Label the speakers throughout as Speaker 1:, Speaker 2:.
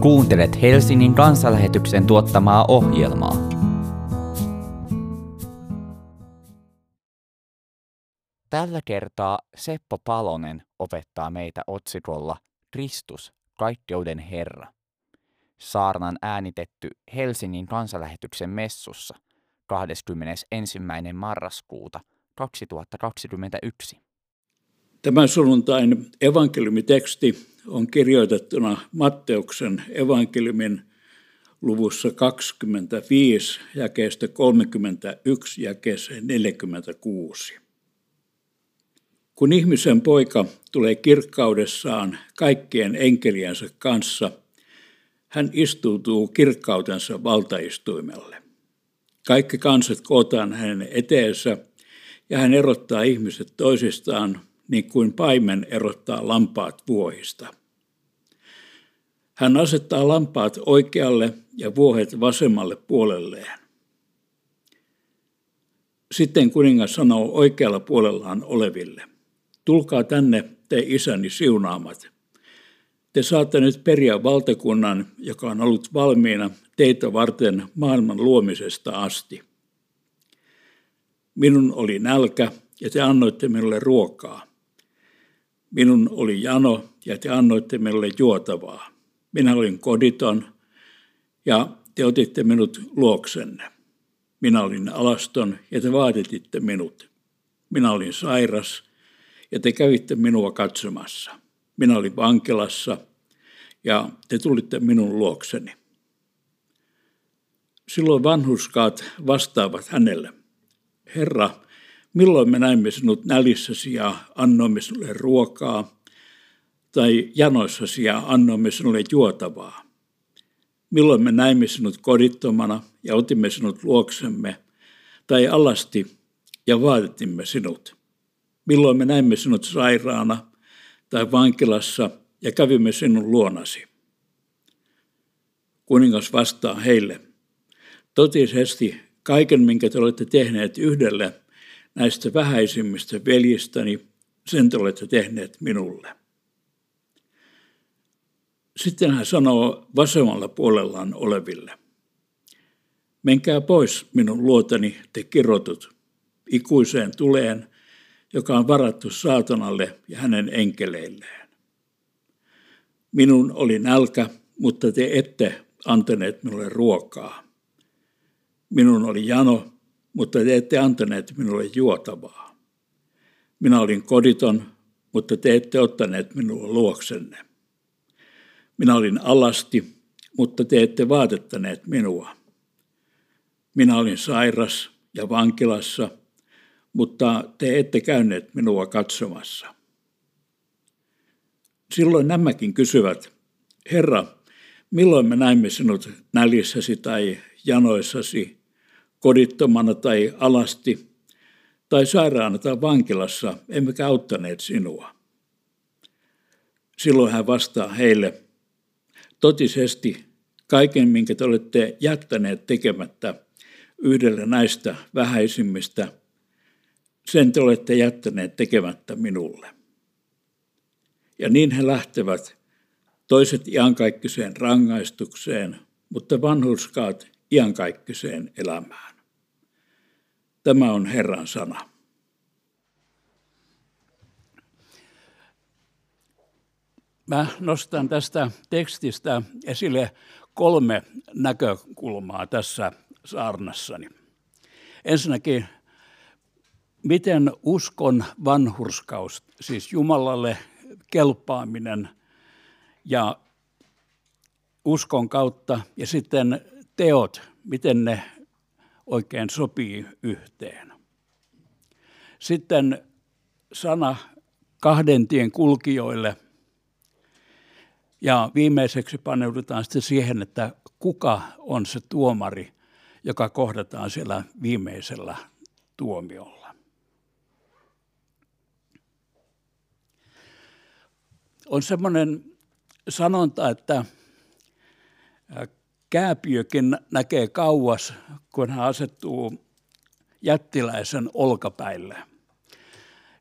Speaker 1: Kuuntelet Helsingin kansanlähetyksen tuottamaa ohjelmaa. Tällä kertaa Seppo Palonen opettaa meitä otsikolla Kristus, kaikkeuden Herra. Saarnan äänitetty Helsingin kansanlähetyksen messussa 21. marraskuuta 2021.
Speaker 2: Tämän sunnuntain evankeliumiteksti on kirjoitettuna Matteuksen evankeliumin luvussa 25 jakeesta 31 jakeeseen 46. Kun ihmisen poika tulee kirkkaudessaan kaikkien enkeliänsä kanssa, hän istuutuu kirkkautensa valtaistuimelle. Kaikki kansat kootaan hänen eteensä ja hän erottaa ihmiset toisistaan niin kuin paimen erottaa lampaat vuohista. Hän asettaa lampaat oikealle ja vuohet vasemmalle puolelleen. Sitten kuningas sanoo oikealla puolellaan oleville, tulkaa tänne te isäni siunaamat. Te saatte nyt periä valtakunnan, joka on ollut valmiina teitä varten maailman luomisesta asti. Minun oli nälkä ja te annoitte minulle ruokaa. Minun oli jano ja te annoitte minulle juotavaa. Minä olin koditon ja te otitte minut luoksenne. Minä olin alaston ja te vaadititte minut. Minä olin sairas ja te kävitte minua katsomassa. Minä olin vankilassa ja te tulitte minun luokseni. Silloin vanhuskaat vastaavat hänelle. Herra, milloin me näimme sinut nälissäsi ja annoimme sinulle ruokaa, tai janoissasi ja annoimme sinulle juotavaa? Milloin me näimme sinut kodittomana ja otimme sinut luoksemme, tai alasti ja vaadittimme sinut? Milloin me näimme sinut sairaana tai vankilassa ja kävimme sinun luonasi? Kuningas vastaa heille, totisesti kaiken, minkä te olette tehneet yhdelle näistä vähäisimmistä veljistäni, sen te olette tehneet minulle. Sitten hän sanoo vasemmalla puolellaan oleville, menkää pois minun luotani te kirotut ikuiseen tuleen, joka on varattu saatanalle ja hänen enkeleilleen. Minun oli nälkä, mutta te ette antaneet minulle ruokaa. Minun oli jano, mutta te ette antaneet minulle juotavaa. Minä olin koditon, mutta te ette ottaneet minua luoksenne. Minä olin alasti, mutta te ette vaatettaneet minua. Minä olin sairas ja vankilassa, mutta te ette käyneet minua katsomassa. Silloin nämäkin kysyvät, Herra, milloin me näimme sinut nälissäsi tai janoissasi kodittomana tai alasti tai sairaana tai vankilassa, emmekä auttaneet sinua. Silloin hän vastaa heille, totisesti kaiken, minkä te olette jättäneet tekemättä yhdelle näistä vähäisimmistä, sen te olette jättäneet tekemättä minulle. Ja niin he lähtevät, toiset iankaikkiseen rangaistukseen, mutta vanhurskaat iankaikkiseen elämään. Tämä on Herran sana. Mä nostan tästä tekstistä esille kolme näkökulmaa tässä saarnassani. Ensinnäkin, miten uskon vanhurskaus, siis Jumalalle kelpaaminen ja uskon kautta ja sitten teot, miten ne oikein sopii yhteen. Sitten sana kahden tien kulkijoille. Ja viimeiseksi paneudutaan sitten siihen, että kuka on se tuomari, joka kohdataan siellä viimeisellä tuomiolla. On semmoinen sanonta, että Kääpiökin näkee kauas, kun hän asettuu jättiläisen olkapäille.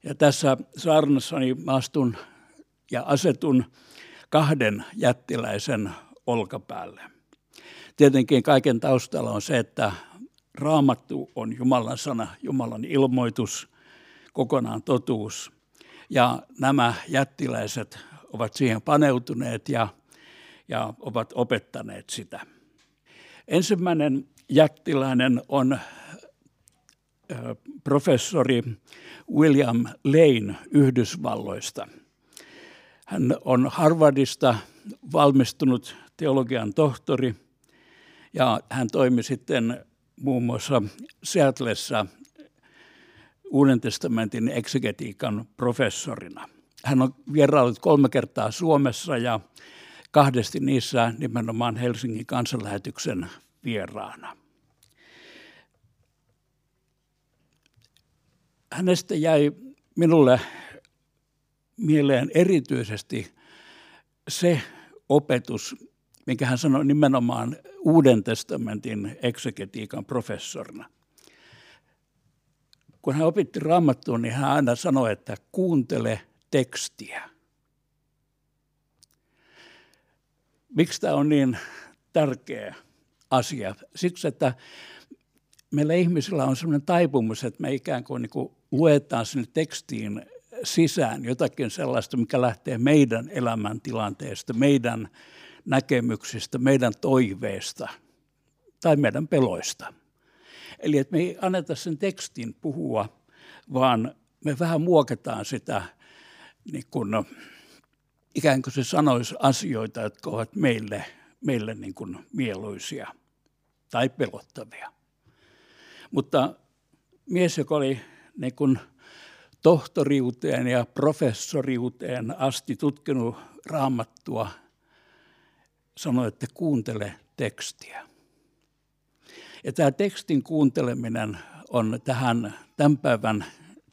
Speaker 2: Ja tässä saarnassani astun ja asetun kahden jättiläisen olkapäälle. Tietenkin kaiken taustalla on se, että raamattu on Jumalan sana, Jumalan ilmoitus, kokonaan totuus. Ja nämä jättiläiset ovat siihen paneutuneet ja, ja ovat opettaneet sitä. Ensimmäinen jättiläinen on professori William Lane Yhdysvalloista. Hän on Harvardista valmistunut teologian tohtori ja hän toimi sitten muun muassa Seattleissa Uuden testamentin eksegetiikan professorina. Hän on vieraillut kolme kertaa Suomessa ja kahdesti niissä nimenomaan Helsingin kansanlähetyksen vieraana. Hänestä jäi minulle mieleen erityisesti se opetus, minkä hän sanoi nimenomaan Uuden testamentin eksegetiikan professorina. Kun hän opitti raamattua, niin hän aina sanoi, että kuuntele tekstiä. Miksi tämä on niin tärkeä asia? Siksi, että meillä ihmisillä on sellainen taipumus, että me ikään kuin, niin kuin luetaan sinne tekstiin sisään jotakin sellaista, mikä lähtee meidän elämäntilanteesta, meidän näkemyksistä, meidän toiveista tai meidän peloista. Eli että me ei anneta sen tekstin puhua, vaan me vähän muokataan sitä niin kuin, ikään kuin se sanoisi asioita, jotka ovat meille, meille niin kuin mieluisia tai pelottavia. Mutta mies, joka oli niin kuin tohtoriuteen ja professoriuteen asti tutkinut raamattua, sanoi, että kuuntele tekstiä. Ja tämä tekstin kuunteleminen on tähän tämän päivän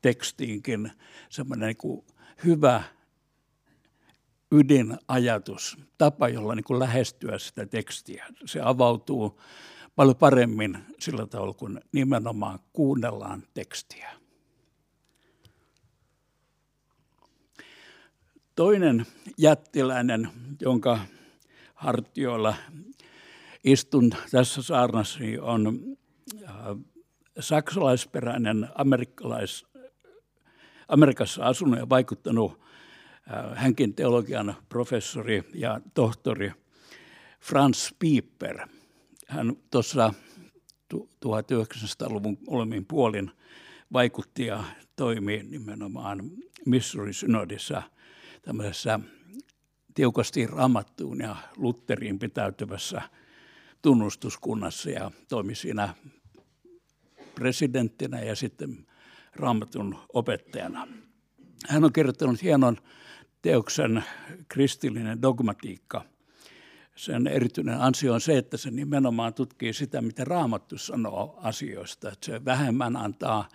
Speaker 2: tekstiinkin semmoinen niin hyvä ydinajatus, tapa, jolla niin kuin lähestyä sitä tekstiä. Se avautuu paljon paremmin sillä tavalla, kun nimenomaan kuunnellaan tekstiä. Toinen jättiläinen, jonka hartioilla istun tässä saarnassa, on äh, saksalaisperäinen amerikkalais, Amerikassa asunut ja vaikuttanut hänkin teologian professori ja tohtori Franz Pieper. Hän tuossa 1900-luvun olemin puolin vaikutti ja toimi nimenomaan Missouri-synodissa tämmöisessä tiukasti ramattuun ja Lutteriin pitäytyvässä tunnustuskunnassa ja toimi siinä presidenttinä ja sitten raamatun opettajana. Hän on kirjoittanut hienon teoksen kristillinen dogmatiikka. Sen erityinen ansio on se, että se nimenomaan tutkii sitä, mitä raamattu sanoo asioista. Että se vähemmän antaa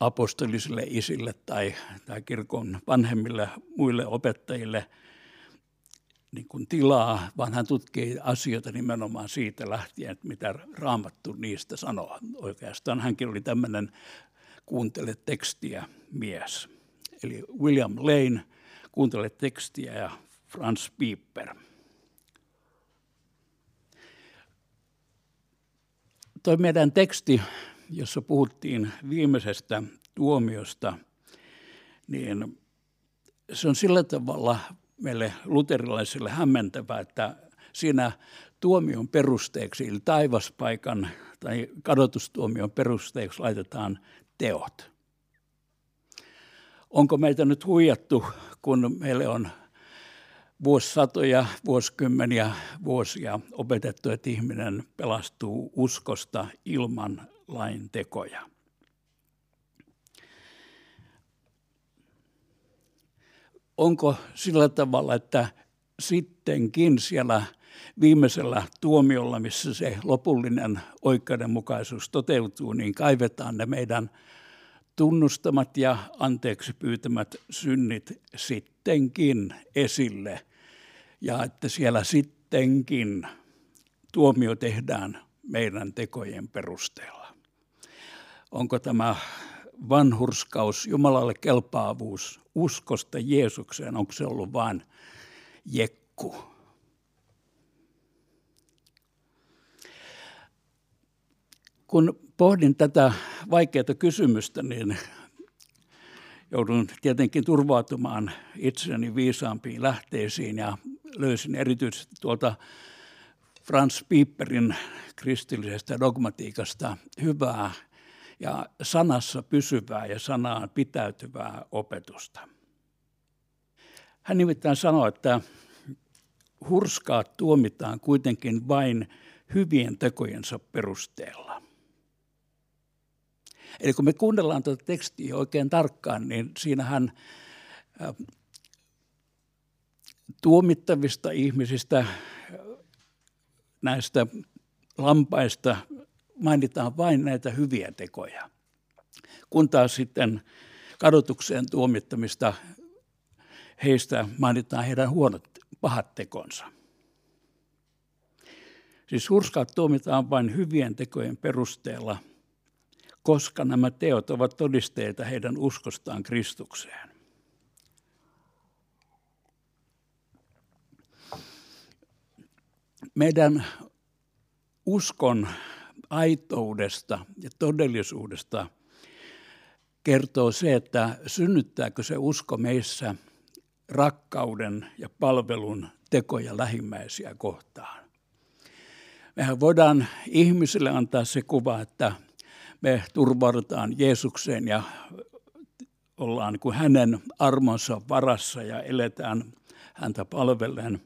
Speaker 2: apostolisille isille tai, tai kirkon vanhemmille muille opettajille niin kuin tilaa, vaan hän tutkii asioita nimenomaan siitä lähtien, että mitä raamattu niistä sanoo. Oikeastaan hänkin oli tämmöinen kuuntele tekstiä mies. Eli William Lane, kuuntele tekstiä ja Franz Pieper. Toi meidän teksti jossa puhuttiin viimeisestä tuomiosta, niin se on sillä tavalla meille luterilaisille hämmentävää, että siinä tuomion perusteeksi, eli taivaspaikan tai kadotustuomion perusteeksi laitetaan teot. Onko meitä nyt huijattu, kun meille on vuosisatoja, vuosikymmeniä, vuosia opetettu, että ihminen pelastuu uskosta ilman lain tekoja. Onko sillä tavalla, että sittenkin siellä viimeisellä tuomiolla, missä se lopullinen oikeudenmukaisuus toteutuu, niin kaivetaan ne meidän tunnustamat ja anteeksi pyytämät synnit sittenkin esille. Ja että siellä sittenkin tuomio tehdään meidän tekojen perusteella onko tämä vanhurskaus, Jumalalle kelpaavuus uskosta Jeesukseen, onko se ollut vain jekku Kun pohdin tätä vaikeaa kysymystä, niin joudun tietenkin turvautumaan itseni viisaampiin lähteisiin ja löysin erityisesti tuolta Franz Pieperin kristillisestä dogmatiikasta hyvää ja sanassa pysyvää ja sanaan pitäytyvää opetusta. Hän nimittäin sanoi, että hurskaat tuomitaan kuitenkin vain hyvien tekojensa perusteella. Eli kun me kuunnellaan tuota tekstiä oikein tarkkaan, niin siinähän tuomittavista ihmisistä, näistä lampaista mainitaan vain näitä hyviä tekoja. Kun taas sitten kadotukseen tuomittamista heistä mainitaan heidän huonot pahat tekonsa. Siis hurskaat tuomitaan vain hyvien tekojen perusteella, koska nämä teot ovat todisteita heidän uskostaan Kristukseen. Meidän uskon aitoudesta ja todellisuudesta kertoo se, että synnyttääkö se usko meissä rakkauden ja palvelun tekoja lähimmäisiä kohtaan. Mehän voidaan ihmisille antaa se kuva, että me turvaudutaan Jeesukseen ja ollaan niin kuin hänen armonsa varassa ja eletään häntä palvellen.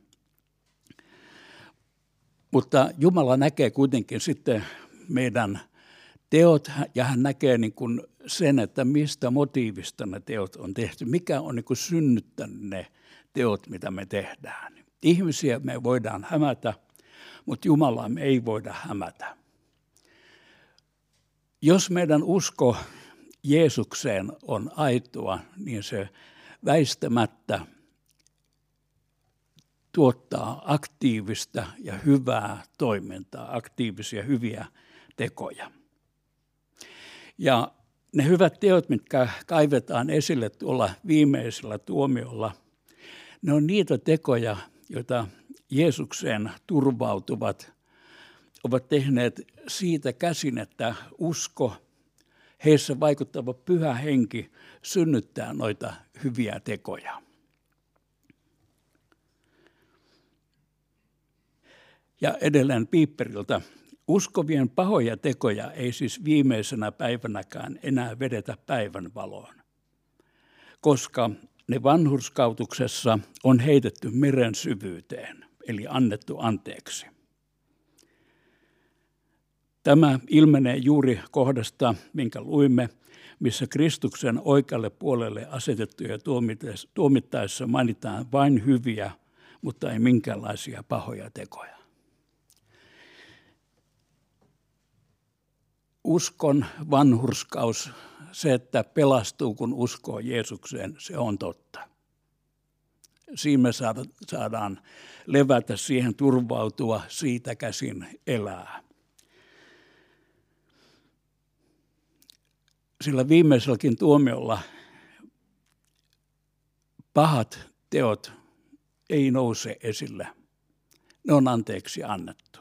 Speaker 2: Mutta Jumala näkee kuitenkin sitten meidän teot ja hän näkee niin kuin sen, että mistä motiivista ne teot on tehty, mikä on niin kuin synnyttänyt ne teot, mitä me tehdään. Ihmisiä me voidaan hämätä, mutta Jumalaa me ei voida hämätä. Jos meidän usko Jeesukseen on aitoa, niin se väistämättä tuottaa aktiivista ja hyvää toimintaa, aktiivisia hyviä tekoja. Ja ne hyvät teot, mitkä kaivetaan esille tuolla viimeisellä tuomiolla, ne on niitä tekoja, joita Jeesukseen turvautuvat ovat tehneet siitä käsin, että usko, heissä vaikuttava pyhä henki synnyttää noita hyviä tekoja. Ja edelleen Piipperiltä Uskovien pahoja tekoja ei siis viimeisenä päivänäkään enää vedetä päivän valoon, koska ne vanhurskautuksessa on heitetty meren syvyyteen, eli annettu anteeksi. Tämä ilmenee juuri kohdasta, minkä luimme, missä Kristuksen oikealle puolelle asetettuja tuomittaessa mainitaan vain hyviä, mutta ei minkäänlaisia pahoja tekoja. uskon vanhurskaus, se, että pelastuu kun uskoo Jeesukseen, se on totta. Siinä me saadaan levätä siihen, turvautua, siitä käsin elää. Sillä viimeiselläkin tuomiolla pahat teot ei nouse esille. Ne on anteeksi annettu.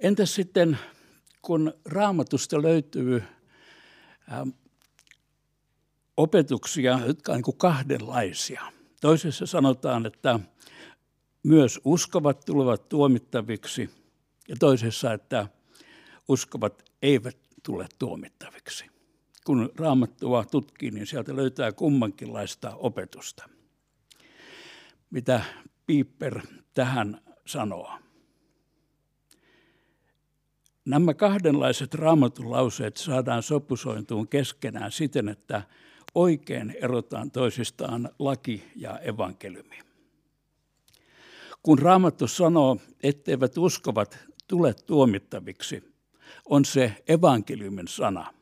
Speaker 2: Entäs sitten, kun raamatusta löytyy ähm, opetuksia, jotka ovat niin kahdenlaisia. Toisessa sanotaan, että myös uskovat tulevat tuomittaviksi, ja toisessa, että uskovat eivät tule tuomittaviksi. Kun raamattua tutkii, niin sieltä löytää kummankinlaista opetusta. Mitä Piper tähän sanoo? Nämä kahdenlaiset raamatun lauseet saadaan sopusointuun keskenään siten, että oikein erotaan toisistaan laki ja evankeliumi. Kun raamattu sanoo, etteivät uskovat tule tuomittaviksi, on se evankeliumin sana,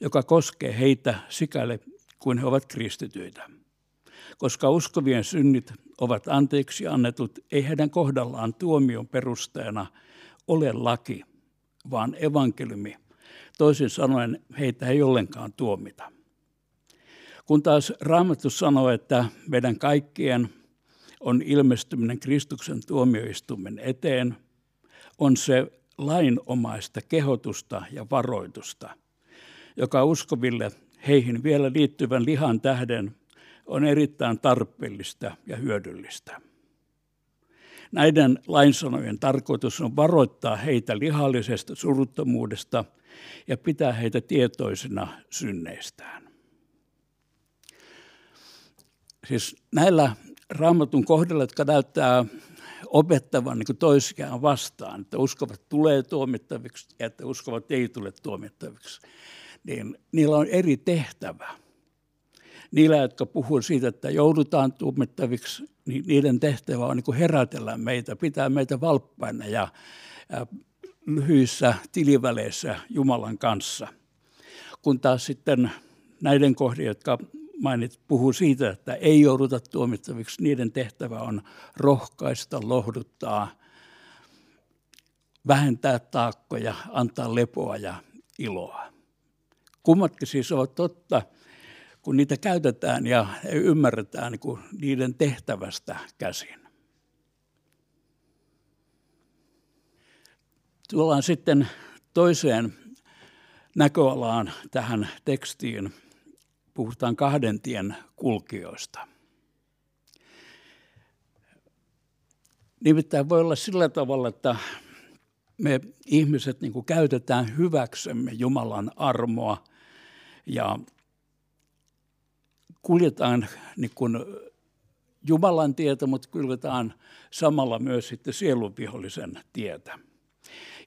Speaker 2: joka koskee heitä sikäli kuin he ovat kristityitä. Koska uskovien synnit ovat anteeksi annetut, ei heidän kohdallaan tuomion perusteena ole laki – vaan evankeliumi. Toisin sanoen heitä ei ollenkaan tuomita. Kun taas Raamattu sanoo, että meidän kaikkien on ilmestyminen Kristuksen tuomioistuimen eteen, on se lainomaista kehotusta ja varoitusta, joka uskoville heihin vielä liittyvän lihan tähden on erittäin tarpeellista ja hyödyllistä. Näiden lainsanojen tarkoitus on varoittaa heitä lihallisesta suruttomuudesta ja pitää heitä tietoisina synneistään. Siis näillä raamatun kohdilla, jotka näyttää opettavan niin toisiaan vastaan, että uskovat tulee tuomittaviksi ja että uskovat ei tule tuomittaviksi, niin niillä on eri tehtävä. Niillä, jotka puhuu siitä, että joudutaan tuomittaviksi, niin niiden tehtävä on niin herätellä meitä, pitää meitä valppaina ja, ja lyhyissä tiliväleissä Jumalan kanssa. Kun taas sitten näiden kohdien, jotka mainit, puhuu siitä, että ei jouduta tuomittaviksi. Niiden tehtävä on rohkaista, lohduttaa, vähentää taakkoja, antaa lepoa ja iloa. Kummatkin siis ovat totta, kun niitä käytetään ja ymmärretään niin niiden tehtävästä käsin. Tullaan sitten toiseen näköalaan tähän tekstiin, puhutaan kahden tien kulkijoista. Nimittäin voi olla sillä tavalla, että me ihmiset niin kuin käytetään hyväksemme Jumalan armoa ja kuljetaan niin kuin Jumalan tietä, mutta kuljetaan samalla myös sitten sielunvihollisen tietä.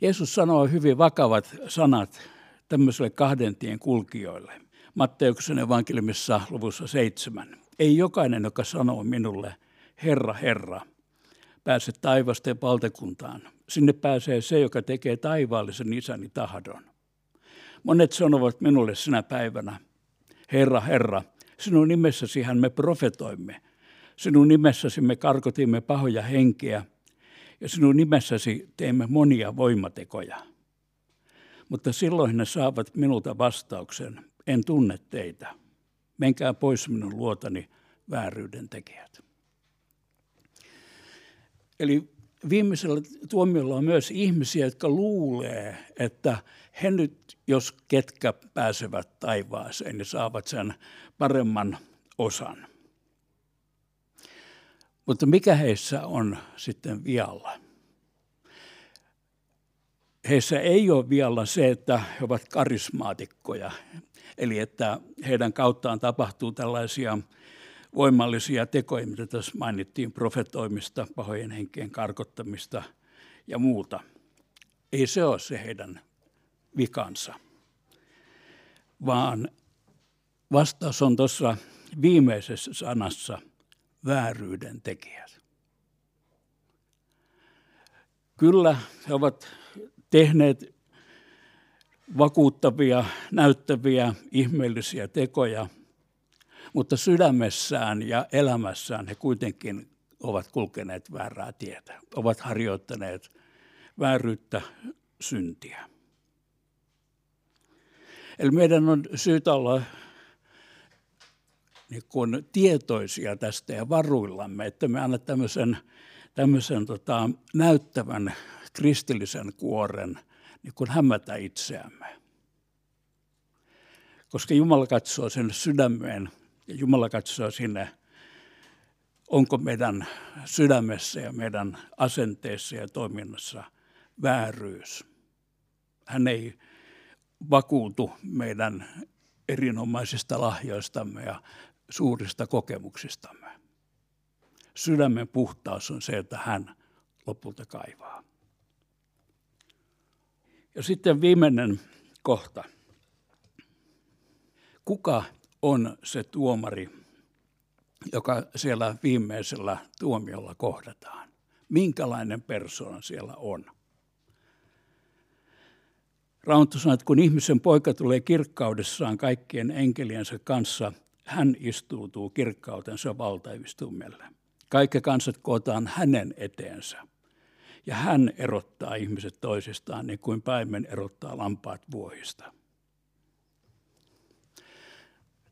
Speaker 2: Jeesus sanoo hyvin vakavat sanat tämmöiselle kahden tien kulkijoille. Matteuksen evankeliumissa luvussa seitsemän. Ei jokainen, joka sanoo minulle, Herra, Herra, pääse taivasten valtakuntaan. Sinne pääsee se, joka tekee taivaallisen isäni tahdon. Monet sanovat minulle sinä päivänä, Herra, Herra, sinun nimessäsihän me profetoimme. Sinun nimessäsi me karkotimme pahoja henkeä ja sinun nimessäsi teemme monia voimatekoja. Mutta silloin ne saavat minulta vastauksen, en tunne teitä. Menkää pois minun luotani vääryyden tekijät. Eli viimeisellä tuomiolla on myös ihmisiä, jotka luulee, että he nyt, jos ketkä pääsevät taivaaseen, niin saavat sen paremman osan. Mutta mikä heissä on sitten vialla? Heissä ei ole vialla se, että he ovat karismaatikkoja, Eli että heidän kauttaan tapahtuu tällaisia voimallisia tekoja, mitä tässä mainittiin, profetoimista, pahojen henkien karkottamista ja muuta. Ei se ole se heidän vikansa, vaan vastaus on tuossa viimeisessä sanassa vääryyden tekijät. Kyllä he ovat tehneet vakuuttavia, näyttäviä, ihmeellisiä tekoja, mutta sydämessään ja elämässään he kuitenkin ovat kulkeneet väärää tietä, ovat harjoittaneet vääryyttä, syntiä. Eli meidän on syytä olla niin kuin tietoisia tästä ja varuillamme, että me anna tämmöisen, tämmöisen tota, näyttävän kristillisen kuoren – niin kun hämätä itseämme. Koska Jumala katsoo sen sydämeen ja Jumala katsoo sinne, onko meidän sydämessä ja meidän asenteessa ja toiminnassa vääryys. Hän ei vakuutu meidän erinomaisista lahjoistamme ja suurista kokemuksistamme. Sydämen puhtaus on se, että hän lopulta kaivaa. Ja sitten viimeinen kohta. Kuka on se tuomari, joka siellä viimeisellä tuomiolla kohdataan? Minkälainen persona siellä on? Raamattu sanoo, että kun ihmisen poika tulee kirkkaudessaan kaikkien enkeliensä kanssa, hän istuutuu kirkkautensa valtaivistumelle. Kaikki kansat kootaan hänen eteensä. Ja hän erottaa ihmiset toisistaan niin kuin paimen erottaa lampaat vuohista.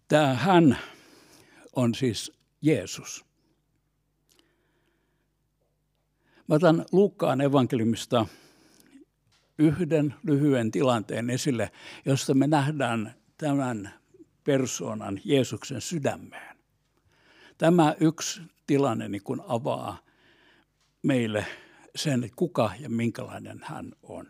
Speaker 2: Tämä hän on siis Jeesus. Mä otan Luukkaan evankeliumista yhden lyhyen tilanteen esille, josta me nähdään tämän persoonan Jeesuksen sydämeen. Tämä yksi tilanne niin kuin avaa meille sen, kuka ja minkälainen hän on.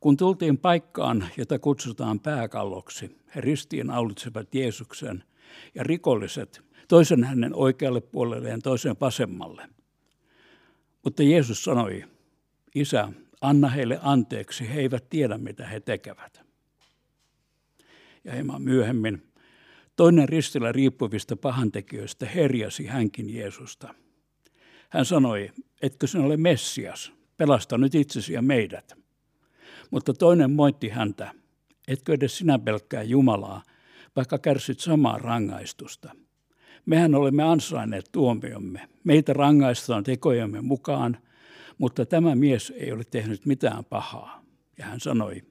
Speaker 2: Kun tultiin paikkaan, jota kutsutaan pääkalloksi, he ristiin aulitsevat Jeesuksen ja rikolliset, toisen hänen oikealle puolelleen, toisen vasemmalle. Mutta Jeesus sanoi, Isä, anna heille anteeksi, he eivät tiedä mitä he tekevät. Ja hieman myöhemmin toinen ristillä riippuvista pahantekijöistä herjasi hänkin Jeesusta. Hän sanoi, etkö sinä ole Messias, pelasta nyt itsesi ja meidät. Mutta toinen moitti häntä, etkö edes sinä pelkkää Jumalaa, vaikka kärsit samaa rangaistusta. Mehän olemme ansainneet tuomiomme. Meitä rangaistaan tekojemme mukaan, mutta tämä mies ei ole tehnyt mitään pahaa. Ja hän sanoi,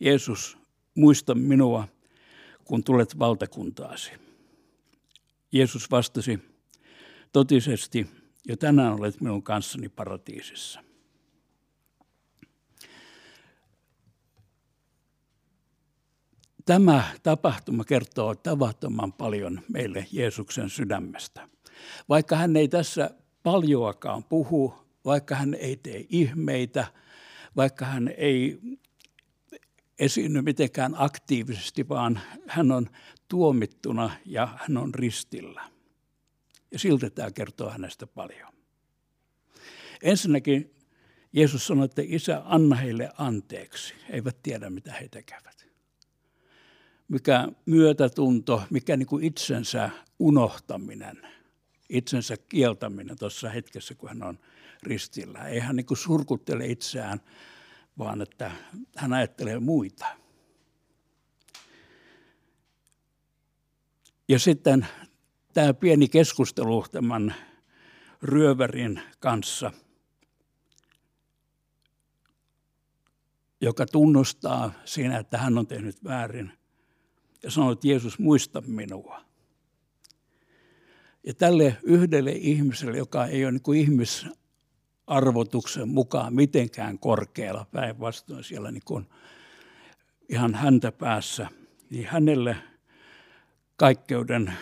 Speaker 2: Jeesus, muista minua, kun tulet valtakuntaasi. Jeesus vastasi, totisesti jo tänään olet minun kanssani paratiisissa. Tämä tapahtuma kertoo tavattoman paljon meille Jeesuksen sydämestä. Vaikka hän ei tässä paljoakaan puhu, vaikka hän ei tee ihmeitä, vaikka hän ei esiinny mitenkään aktiivisesti, vaan hän on tuomittuna ja hän on ristillä. Ja silti tämä kertoo hänestä paljon. Ensinnäkin Jeesus sanoi, että isä, anna heille anteeksi. He eivät tiedä, mitä he tekevät. Mikä myötätunto, mikä niin kuin itsensä unohtaminen, itsensä kieltäminen tuossa hetkessä, kun hän on ristillä. Ei hän niin kuin surkuttele itseään, vaan että hän ajattelee muita. Ja sitten tämä pieni keskustelu tämän ryövärin kanssa, joka tunnustaa siinä, että hän on tehnyt väärin ja sanoo, että Jeesus muista minua. Ja tälle yhdelle ihmiselle, joka ei ole niin ihmisarvotuksen mukaan mitenkään korkealla, päinvastoin siellä niin kuin ihan häntä päässä, niin hänelle kaikkeuden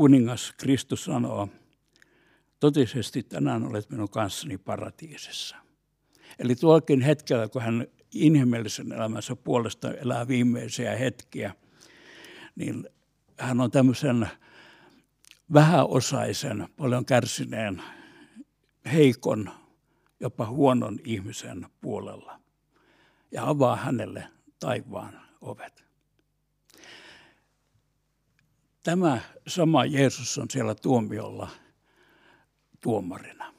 Speaker 2: kuningas Kristus sanoo, totisesti tänään olet minun kanssani paratiisissa. Eli tuokin hetkellä, kun hän inhimillisen elämänsä puolesta elää viimeisiä hetkiä, niin hän on tämmöisen vähäosaisen, paljon kärsineen, heikon, jopa huonon ihmisen puolella ja avaa hänelle taivaan ovet. Tämä sama Jeesus on siellä tuomiolla tuomarina.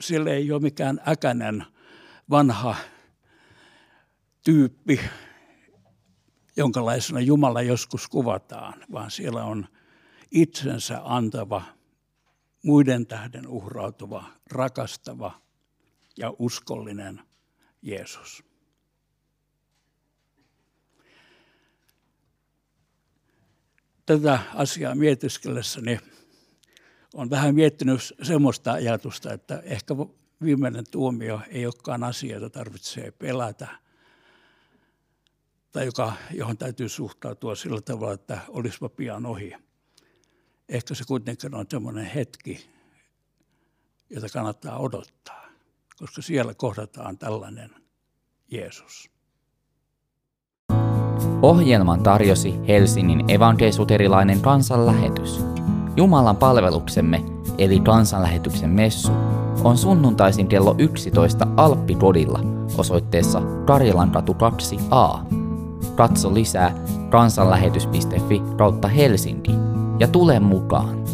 Speaker 2: Sillä ei ole mikään äkänen vanha tyyppi, jonkalaisena Jumala joskus kuvataan, vaan siellä on itsensä antava, muiden tähden uhrautuva, rakastava ja uskollinen Jeesus. Tätä asiaa mietiskellessäni on vähän miettinyt semmoista ajatusta, että ehkä viimeinen tuomio ei olekaan asia, jota tarvitsee pelätä, tai joka, johon täytyy suhtautua sillä tavalla, että olisipa pian ohi. Ehkä se kuitenkin on semmoinen hetki, jota kannattaa odottaa, koska siellä kohdataan tällainen Jeesus.
Speaker 1: Ohjelman tarjosi Helsingin evankelisuterilainen kansanlähetys. Jumalan palveluksemme, eli kansanlähetyksen messu, on sunnuntaisin kello 11 Alppikodilla osoitteessa Karjalankatu 2a. Katso lisää kansanlähetys.fi kautta Helsinki ja tule mukaan.